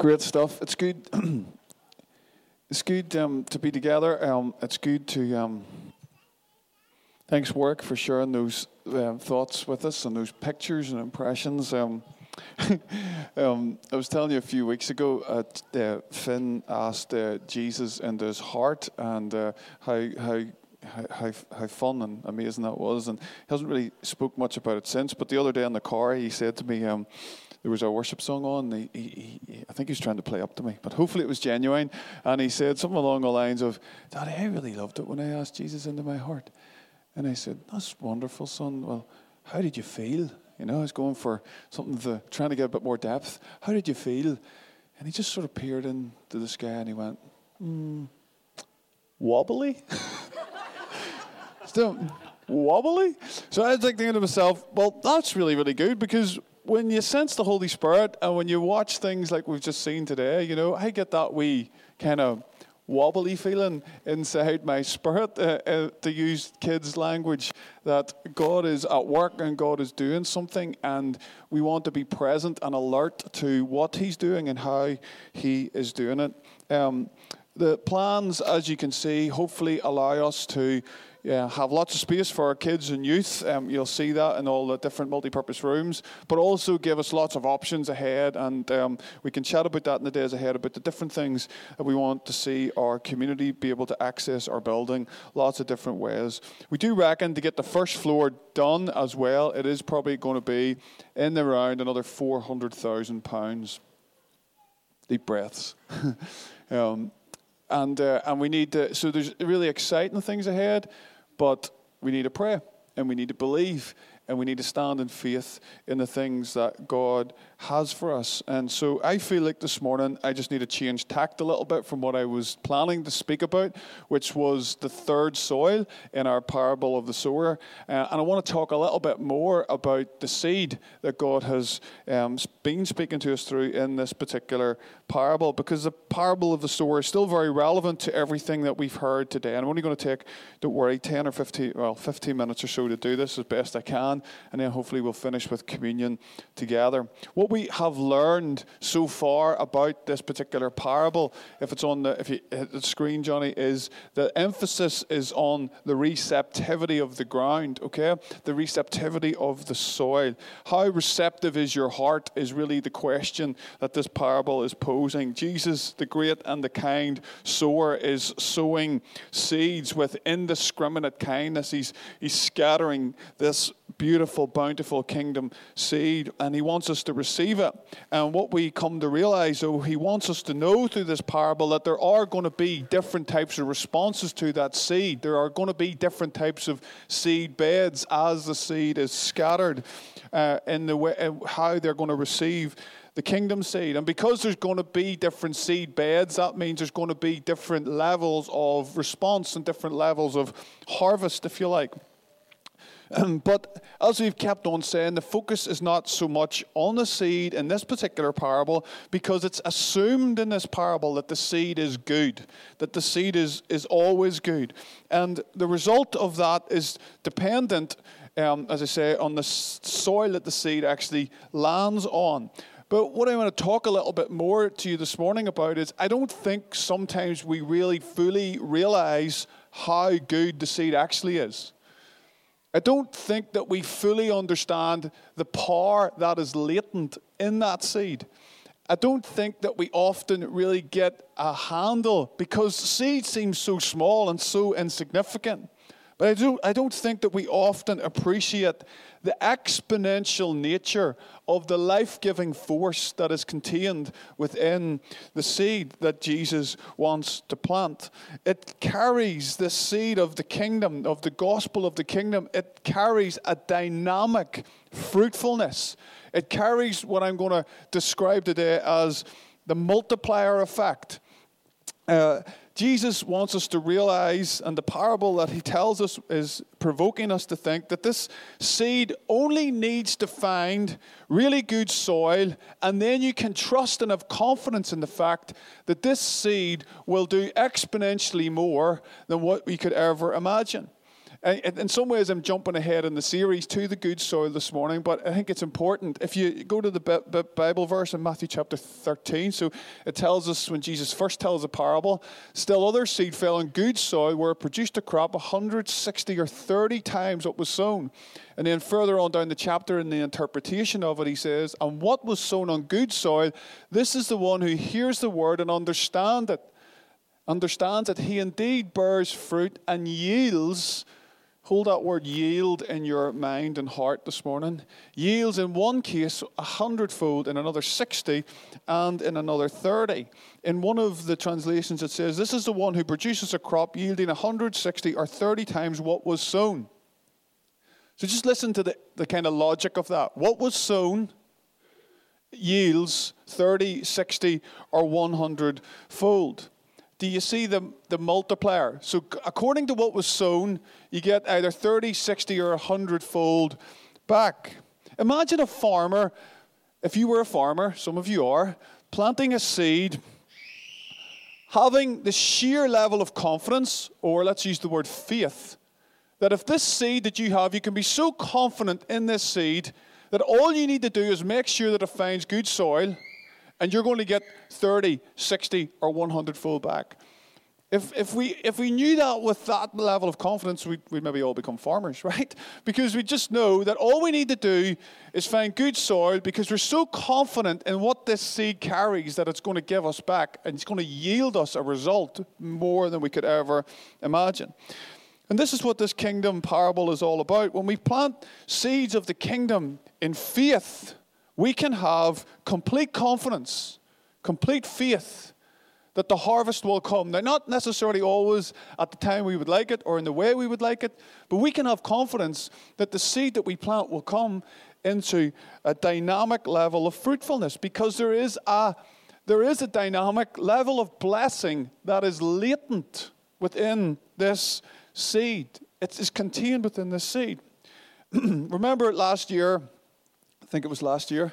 Great stuff. It's good. it's good um, to be together. Um, it's good to. Um, thanks, work, for sharing those um, thoughts with us and those pictures and impressions. Um, um, I was telling you a few weeks ago, uh, Finn asked uh, Jesus into his heart and uh, how how how, how fun and amazing that was. And he hasn't really spoke much about it since. But the other day in the car, he said to me, um, there was a worship song on. He, he, he, I think he was trying to play up to me, but hopefully it was genuine. And he said something along the lines of, Daddy, I really loved it when I asked Jesus into my heart. And I said, That's wonderful, son. Well, how did you feel? You know, I was going for something to, trying to get a bit more depth. How did you feel? And he just sort of peered into the sky and he went, mm, wobbly? Still wobbly? So I was like thinking to myself, well, that's really, really good because when you sense the Holy Spirit and when you watch things like we've just seen today, you know, I get that wee kind of wobbly feeling inside my spirit, uh, uh, to use kids' language, that God is at work and God is doing something, and we want to be present and alert to what He's doing and how He is doing it. Um, the plans, as you can see, hopefully allow us to yeah, have lots of space for our kids and youth. Um, you'll see that in all the different multi-purpose rooms, but also give us lots of options ahead, and um, we can chat about that in the days ahead about the different things that we want to see our community be able to access our building. Lots of different ways. We do reckon to get the first floor done as well, it is probably going to be in the round another four hundred thousand pounds. Deep breaths. um, and uh, and we need to. So there's really exciting things ahead. But we need to pray and we need to believe and we need to stand in faith in the things that God has for us. And so I feel like this morning I just need to change tact a little bit from what I was planning to speak about, which was the third soil in our parable of the sower. Uh, and I want to talk a little bit more about the seed that God has um, been speaking to us through in this particular parable, because the parable of the sower is still very relevant to everything that we've heard today. And I'm only going to take, don't worry, 10 or 15, well, 15 minutes or so to do this as best I can and then hopefully we'll finish with communion together. What we have learned so far about this particular parable, if it's on the if you hit the screen, Johnny, is the emphasis is on the receptivity of the ground, okay? The receptivity of the soil. How receptive is your heart is really the question that this parable is posing. Jesus, the great and the kind sower, is sowing seeds with indiscriminate kindness. He's, he's scattering this beautiful, bountiful kingdom seed, and He wants us to receive it. And what we come to realize, though, He wants us to know through this parable that there are going to be different types of responses to that seed. There are going to be different types of seed beds as the seed is scattered uh, in the way uh, how they're going to receive the kingdom seed. And because there's going to be different seed beds, that means there's going to be different levels of response and different levels of harvest, if you like. Um, but as we've kept on saying, the focus is not so much on the seed in this particular parable because it's assumed in this parable that the seed is good, that the seed is, is always good. And the result of that is dependent, um, as I say, on the soil that the seed actually lands on. But what I want to talk a little bit more to you this morning about is I don't think sometimes we really fully realize how good the seed actually is. I don't think that we fully understand the power that is latent in that seed. I don't think that we often really get a handle because seed seems so small and so insignificant. But I don't, I don't think that we often appreciate the exponential nature of the life giving force that is contained within the seed that Jesus wants to plant. It carries the seed of the kingdom, of the gospel of the kingdom. It carries a dynamic fruitfulness. It carries what I'm going to describe today as the multiplier effect. Uh, Jesus wants us to realize, and the parable that he tells us is provoking us to think that this seed only needs to find really good soil, and then you can trust and have confidence in the fact that this seed will do exponentially more than what we could ever imagine. In some ways, I'm jumping ahead in the series to the good soil this morning, but I think it's important. If you go to the Bible verse in Matthew chapter 13, so it tells us when Jesus first tells a parable, still other seed fell on good soil where it produced a crop 160 or 30 times what was sown. And then further on down the chapter in the interpretation of it, he says, And what was sown on good soil, this is the one who hears the word and understands it. Understands that he indeed bears fruit and yields Hold that word yield in your mind and heart this morning. Yields in one case a hundredfold, in another 60, and in another 30. In one of the translations, it says, This is the one who produces a crop yielding 160 or 30 times what was sown. So just listen to the, the kind of logic of that. What was sown yields 30, 60, or 100 fold do you see the, the multiplier? So, according to what was sown, you get either 30, 60, or 100 fold back. Imagine a farmer, if you were a farmer, some of you are, planting a seed, having the sheer level of confidence, or let's use the word faith, that if this seed that you have, you can be so confident in this seed that all you need to do is make sure that it finds good soil and you're going to get 30, 60, or 100 fold back. If, if, we, if we knew that with that level of confidence, we'd, we'd maybe all become farmers, right? Because we just know that all we need to do is find good soil because we're so confident in what this seed carries that it's going to give us back and it's going to yield us a result more than we could ever imagine. And this is what this kingdom parable is all about. When we plant seeds of the kingdom in faith, we can have complete confidence, complete faith that the harvest will come. Now, not necessarily always at the time we would like it or in the way we would like it, but we can have confidence that the seed that we plant will come into a dynamic level of fruitfulness because there is a there is a dynamic level of blessing that is latent within this seed. It is contained within this seed. Remember last year, think it was last year,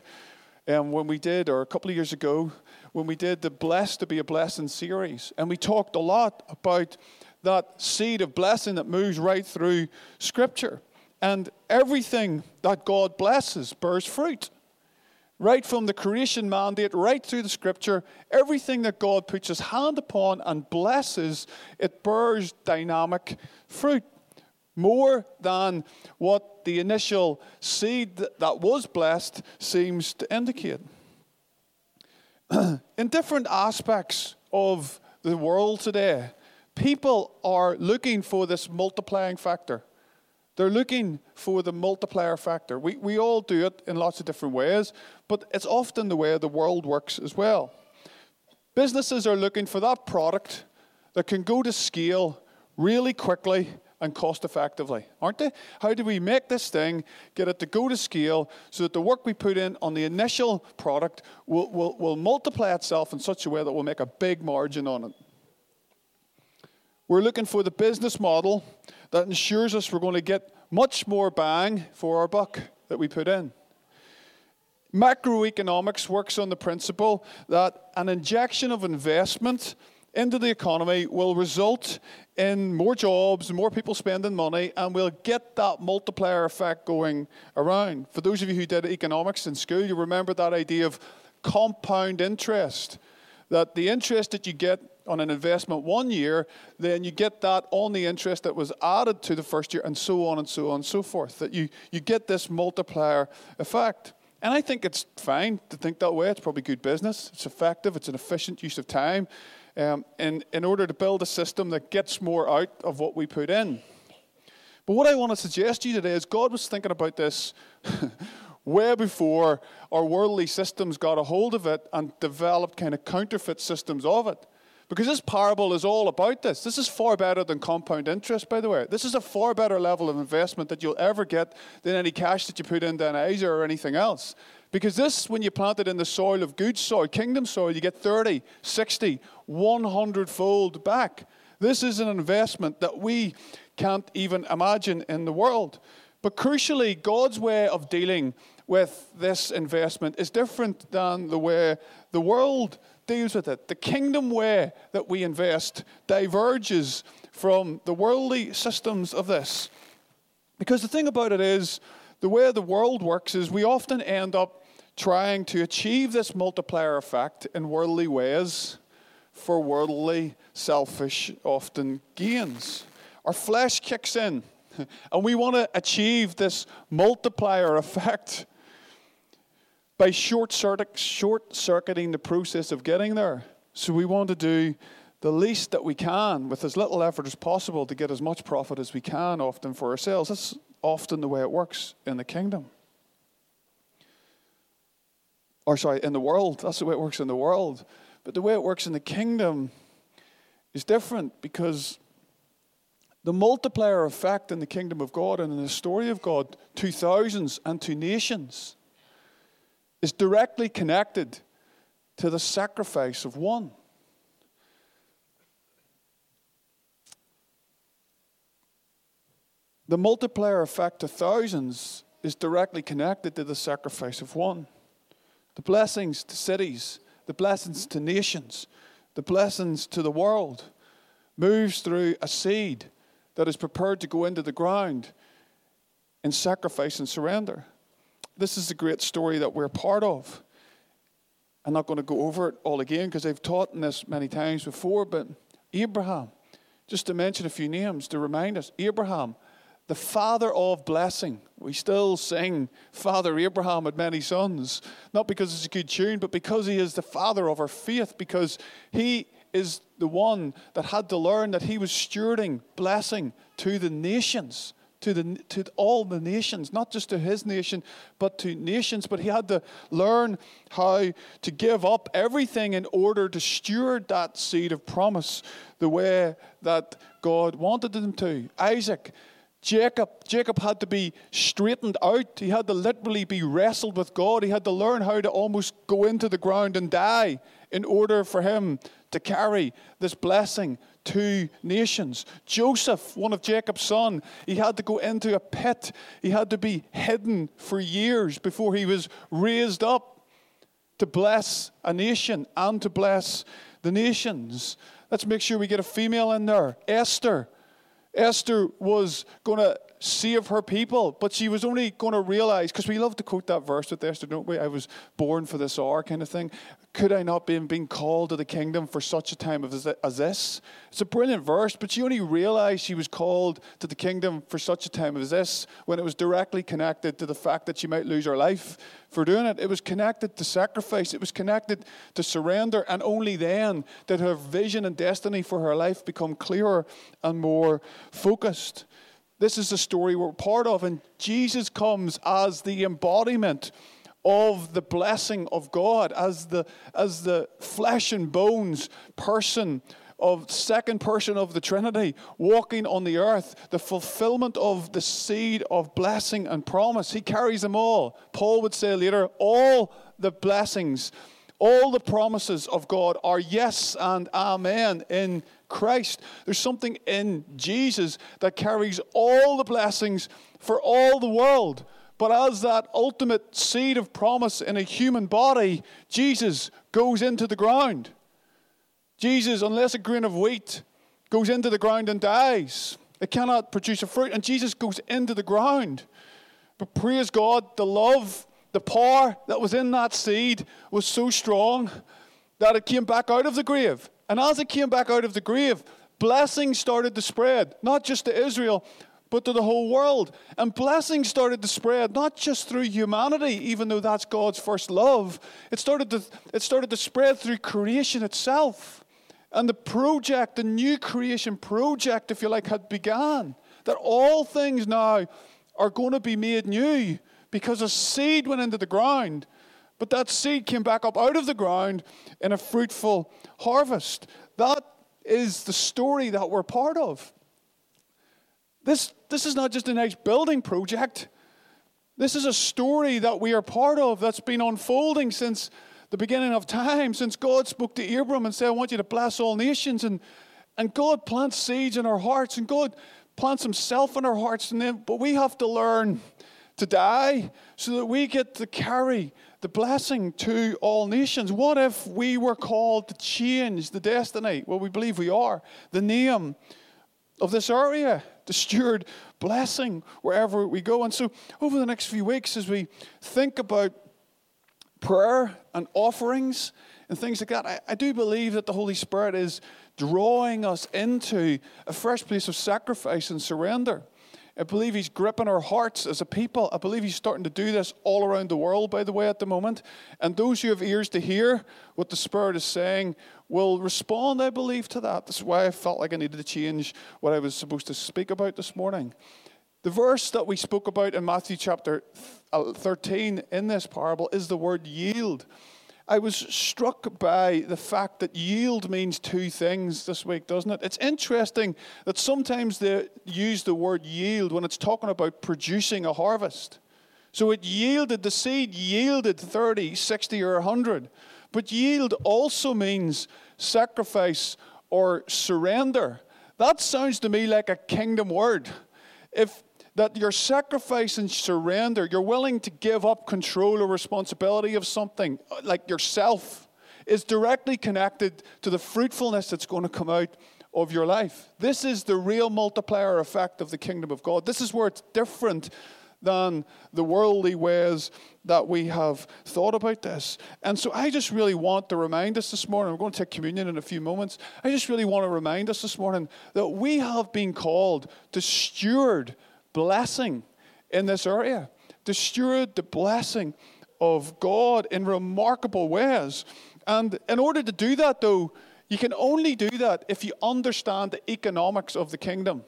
um, when we did, or a couple of years ago, when we did the Blessed to be a Blessing series. And we talked a lot about that seed of blessing that moves right through Scripture. And everything that God blesses bears fruit. Right from the creation mandate, right through the Scripture, everything that God puts His hand upon and blesses, it bears dynamic fruit more than what the initial seed that was blessed seems to indicate. In different aspects of the world today, people are looking for this multiplying factor. They're looking for the multiplier factor. We, we all do it in lots of different ways, but it's often the way the world works as well. Businesses are looking for that product that can go to scale really quickly and cost effectively, aren't they? How do we make this thing, get it to go to scale, so that the work we put in on the initial product will, will, will multiply itself in such a way that we'll make a big margin on it? We're looking for the business model that ensures us we're going to get much more bang for our buck that we put in. Macroeconomics works on the principle that an injection of investment into the economy will result in more jobs, more people spending money, and we'll get that multiplier effect going around. For those of you who did economics in school, you remember that idea of compound interest. That the interest that you get on an investment one year, then you get that on the interest that was added to the first year, and so on and so on and so forth. That you, you get this multiplier effect. And I think it's fine to think that way. It's probably good business. It's effective. It's an efficient use of time um, in, in order to build a system that gets more out of what we put in. But what I want to suggest to you today is God was thinking about this way before our worldly systems got a hold of it and developed kind of counterfeit systems of it. Because this parable is all about this. This is far better than compound interest, by the way. This is a far better level of investment that you'll ever get than any cash that you put into an ISA or anything else. Because this, when you plant it in the soil of good soil, kingdom soil, you get 30, 60, 100 fold back. This is an investment that we can't even imagine in the world. But crucially, God's way of dealing with this investment is different than the way the world deals with it. The kingdom way that we invest diverges from the worldly systems of this. Because the thing about it is, the way the world works is we often end up trying to achieve this multiplier effect in worldly ways for worldly, selfish, often gains. Our flesh kicks in, and we want to achieve this multiplier effect by short circuiting the process of getting there. So we want to do the least that we can with as little effort as possible to get as much profit as we can, often for ourselves. That's often the way it works in the kingdom. Or, sorry, in the world. That's the way it works in the world. But the way it works in the kingdom is different because the multiplier effect in the kingdom of God and in the story of God to thousands and to nations is directly connected to the sacrifice of one. The multiplier effect to thousands is directly connected to the sacrifice of one. The blessings to cities, the blessings to nations, the blessings to the world moves through a seed that is prepared to go into the ground in sacrifice and surrender. This is the great story that we're part of. I'm not going to go over it all again because I've taught in this many times before, but Abraham, just to mention a few names to remind us Abraham, the father of blessing. We still sing Father Abraham had many sons, not because it's a good tune, but because he is the father of our faith, because he is the one that had to learn that he was stewarding blessing to the nations. To, the, to all the nations, not just to his nation, but to nations. But he had to learn how to give up everything in order to steward that seed of promise the way that God wanted him to. Isaac, Jacob, Jacob had to be straightened out. He had to literally be wrestled with God. He had to learn how to almost go into the ground and die in order for him to carry this blessing to nations. Joseph, one of Jacob's sons, he had to go into a pit. He had to be hidden for years before he was raised up to bless a nation and to bless the nations. Let's make sure we get a female in there. Esther Esther was going to save her people, but she was only going to realize, because we love to quote that verse with Esther, don't we? I was born for this hour, kind of thing. Could I not be being called to the kingdom for such a time as this? It's a brilliant verse, but she only realized she was called to the kingdom for such a time as this when it was directly connected to the fact that she might lose her life for doing it. It was connected to sacrifice, it was connected to surrender, and only then did her vision and destiny for her life become clearer and more focused. This is the story we're part of, and Jesus comes as the embodiment of the blessing of God, as the, as the flesh and bones person of second person of the Trinity walking on the earth, the fulfillment of the seed of blessing and promise. He carries them all. Paul would say later, all the blessings, all the promises of God are yes and amen in Christ. There's something in Jesus that carries all the blessings for all the world. But as that ultimate seed of promise in a human body, Jesus goes into the ground. Jesus, unless a grain of wheat goes into the ground and dies, it cannot produce a fruit. And Jesus goes into the ground. But praise God, the love, the power that was in that seed was so strong that it came back out of the grave. And as it came back out of the grave, blessings started to spread, not just to Israel, but to the whole world. And blessings started to spread, not just through humanity, even though that's God's first love. It started to, it started to spread through creation itself. And the project, the new creation project, if you like, had begun. That all things now are going to be made new because a seed went into the ground but that seed came back up out of the ground in a fruitful harvest. That is the story that we're part of. This, this is not just a nice building project. This is a story that we are part of that's been unfolding since the beginning of time, since God spoke to Abram and said, I want you to bless all nations. And, and God plants seeds in our hearts, and God plants Himself in our hearts. And then, but we have to learn to die so that we get to carry the blessing to all nations. What if we were called to change the destiny? Well, we believe we are. The name of this area, the steward blessing wherever we go. And so, over the next few weeks, as we think about prayer and offerings and things like that, I, I do believe that the Holy Spirit is drawing us into a fresh place of sacrifice and surrender. I believe he's gripping our hearts as a people. I believe he's starting to do this all around the world, by the way, at the moment. And those who have ears to hear what the Spirit is saying will respond, I believe, to that. That's why I felt like I needed to change what I was supposed to speak about this morning. The verse that we spoke about in Matthew chapter uh, 13 in this parable is the word yield. I was struck by the fact that yield means two things this week, doesn't it? It's interesting that sometimes they use the word yield when it's talking about producing a harvest. So it yielded, the seed yielded 30, 60, or 100. But yield also means sacrifice or surrender. That sounds to me like a kingdom word. If that your sacrifice and surrender, you're willing to give up control or responsibility of something uh, like yourself, is directly connected to the fruitfulness that's going to come out of your life. This is the real multiplier effect of the kingdom of God. This is where it's different than the worldly ways that we have thought about this. And so I just really want to remind us this morning, we're going to take communion in a few moments. I just really want to remind us this morning that we have been called to steward blessing in this area, to steward the blessing of God in remarkable ways. And in order to do that, though, you can only do that if you understand the economics of the kingdom.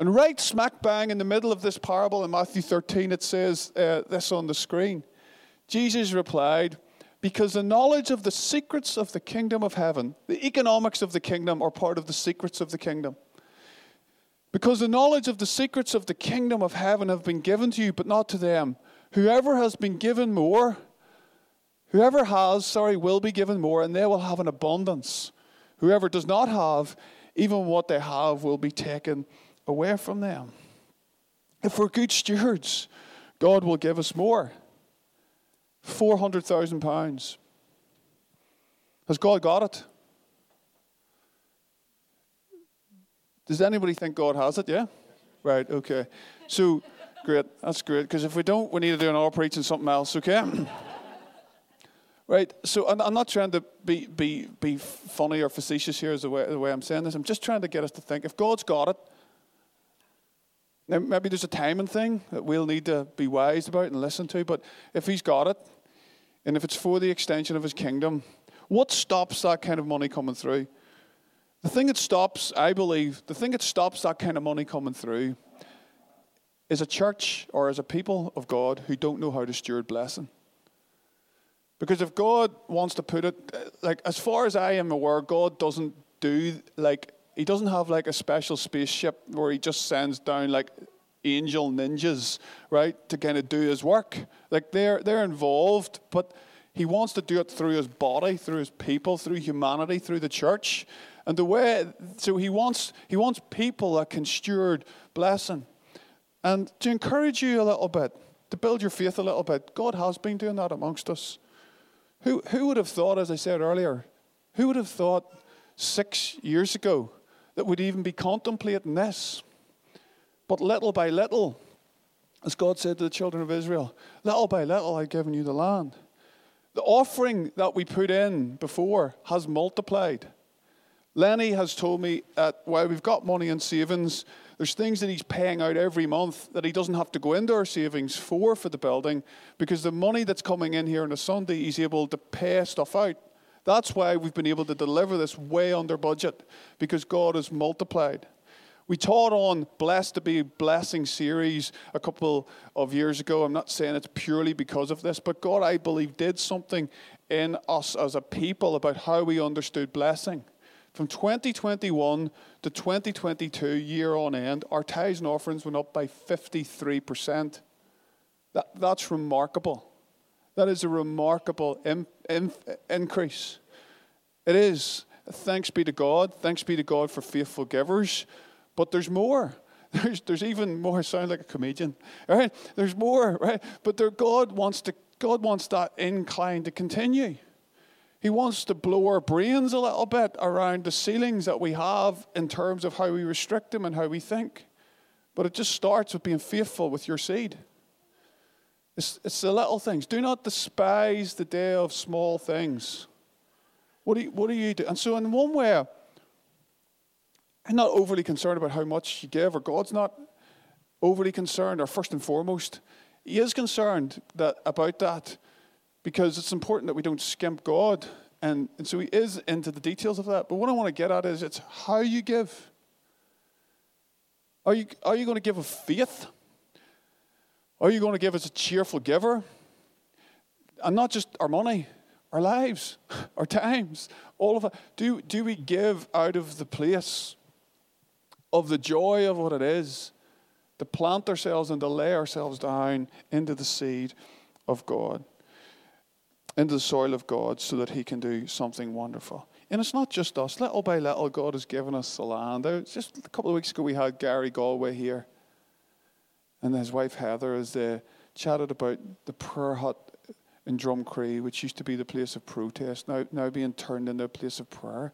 And right smack bang in the middle of this parable in Matthew 13, it says uh, this on the screen. Jesus replied, Because the knowledge of the secrets of the kingdom of heaven, the economics of the kingdom, are part of the secrets of the kingdom. Because the knowledge of the secrets of the kingdom of heaven have been given to you, but not to them. Whoever has been given more, whoever has, sorry, will be given more, and they will have an abundance. Whoever does not have, even what they have will be taken away from them. If we're good stewards, God will give us more. £400,000. Has God got it? Does anybody think God has it? Yeah? Right, okay. So, great. That's great. Because if we don't, we need to do an hour preaching something else, okay? right, so I'm, not trying to be, be, be funny or facetious here as the way, the way I'm saying this. I'm just trying to get us to think if God's got it, now maybe there's a timing thing that we'll need to be wise about and listen to, but if He's got it, and if it's for the extension of His kingdom, what stops that kind of money coming through? The thing that stops, I believe, the thing that stops that kind of money coming through is a church or as a people of God who don't know how to steward blessing. Because if God wants to put it, like as far as I am aware, God doesn't do like he doesn't have like a special spaceship where he just sends down like angel ninjas, right, to kind of do his work. Like they're they're involved, but he wants to do it through his body, through his people, through humanity, through the church. And the way, so he wants, he wants people that can steward blessing. And to encourage you a little bit, to build your faith a little bit, God has been doing that amongst us. Who, who would have thought, as I said earlier, who would have thought six years ago that we'd even be contemplating this? But little by little, as God said to the children of Israel, little by little I've given you the land. The offering that we put in before has multiplied. Lenny has told me that while we've got money in savings, there's things that he's paying out every month that he doesn't have to go into our savings for for the building because the money that's coming in here on a Sunday, he's able to pay stuff out. That's why we've been able to deliver this way under budget because God has multiplied. We taught on Blessed to be Blessing series a couple of years ago. I'm not saying it's purely because of this, but God, I believe, did something in us as a people about how we understood blessing. From 2021 to 2022, year on end, our tithes and offerings went up by 53%. That, that's remarkable. That is a remarkable in, in, increase. It is. Thanks be to God. Thanks be to God for faithful givers. But there's more. There's, there's even more. I Sound like a comedian, right? There's more, right? But there, God wants to. God wants that incline to continue. He wants to blow our brains a little bit around the ceilings that we have in terms of how we restrict them and how we think. But it just starts with being faithful with your seed. It's, it's the little things. Do not despise the day of small things. What do you, what do, you do? And so, in one way, I'm not overly concerned about how much you give, or God's not overly concerned, or first and foremost, He is concerned that, about that because it's important that we don't skimp God. And, and so He is into the details of that. But what I want to get at is it's how you give. Are you, are you going to give of faith? Are you going to give as a cheerful giver? And not just our money, our lives, our times, all of it. Do, do we give out of the place of the joy of what it is to plant ourselves and to lay ourselves down into the seed of God, into the soil of God, so that He can do something wonderful? And it's not just us. Little by little, God has given us the land. Just a couple of weeks ago, we had Gary Galway here and his wife Heather as they chatted about the prayer hut in Drumcree, which used to be the place of protest, now, now being turned into a place of prayer.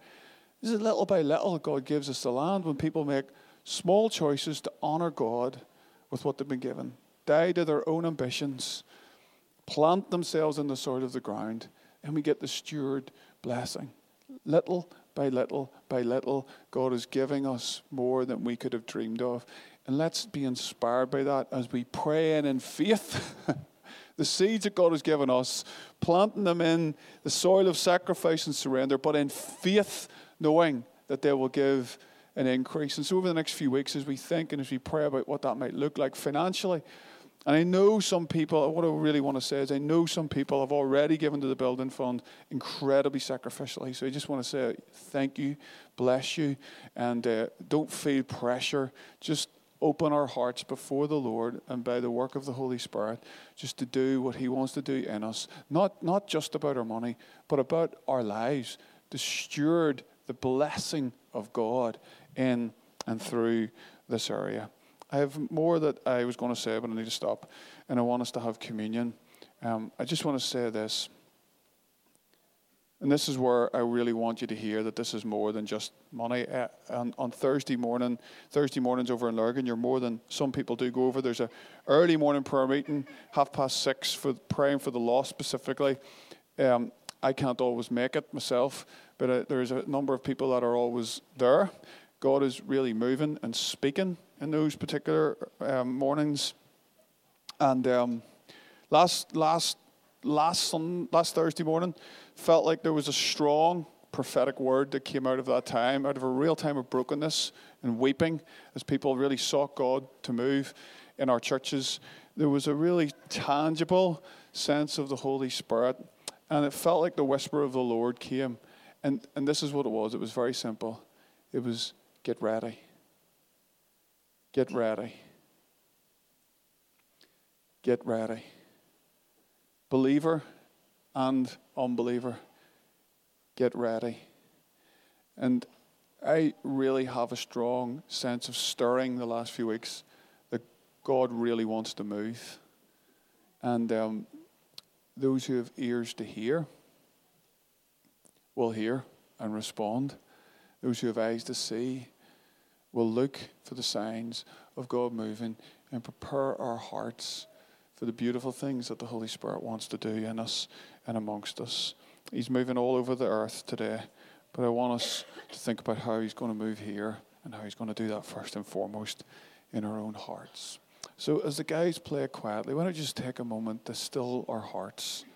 This is little by little God gives us the land when people make small choices to honor God with what they've been given, die to their own ambitions, plant themselves in the soil of the ground, and we get the steward blessing. Little by little by little, God is giving us more than we could have dreamed of. And let's be inspired by that as we pray and in faith. the seeds that God has given us, planting them in the soil of sacrifice and surrender, but in faith, knowing that they will give an increase. And so, over the next few weeks, as we think and as we pray about what that might look like financially, and I know some people, what I really want to say is, I know some people have already given to the building fund incredibly sacrificially. So I just want to say thank you, bless you, and uh, don't feel pressure. Just open our hearts before the Lord and by the work of the Holy Spirit just to do what He wants to do in us. Not, not just about our money, but about our lives, to steward the blessing of God in and through this area. I have more that I was going to say, but I need to stop. And I want us to have communion. Um, I just want to say this. And this is where I really want you to hear that this is more than just money. Uh, on, on, Thursday morning, Thursday mornings over in Lurgan, you're more than some people do go over. There's a early morning prayer meeting, half past six, for praying for the lost specifically. Um, I can't always make it myself, but uh, there's a number of people that are always there. God is really moving and speaking in those particular um, mornings. And um, last last last last Thursday morning, felt like there was a strong prophetic word that came out of that time, out of a real time of brokenness and weeping, as people really sought God to move in our churches. There was a really tangible sense of the Holy Spirit, and it felt like the whisper of the Lord came. And, and this is what it was it was very simple. It was get ready. Get ready. Get ready. Believer, and unbeliever, get ready. And I really have a strong sense of stirring the last few weeks that God really wants to move. And um, those who have ears to hear will hear and respond. Those who have eyes to see will look for the signs of God moving and prepare our hearts for the beautiful things that the Holy Spirit wants to do in us and amongst us. He's moving all over the earth today, but I want us to think about how He's going to move here and how He's going to do that first and foremost in our own hearts. So, as the guys play quietly, why don't you just take a moment to still our hearts?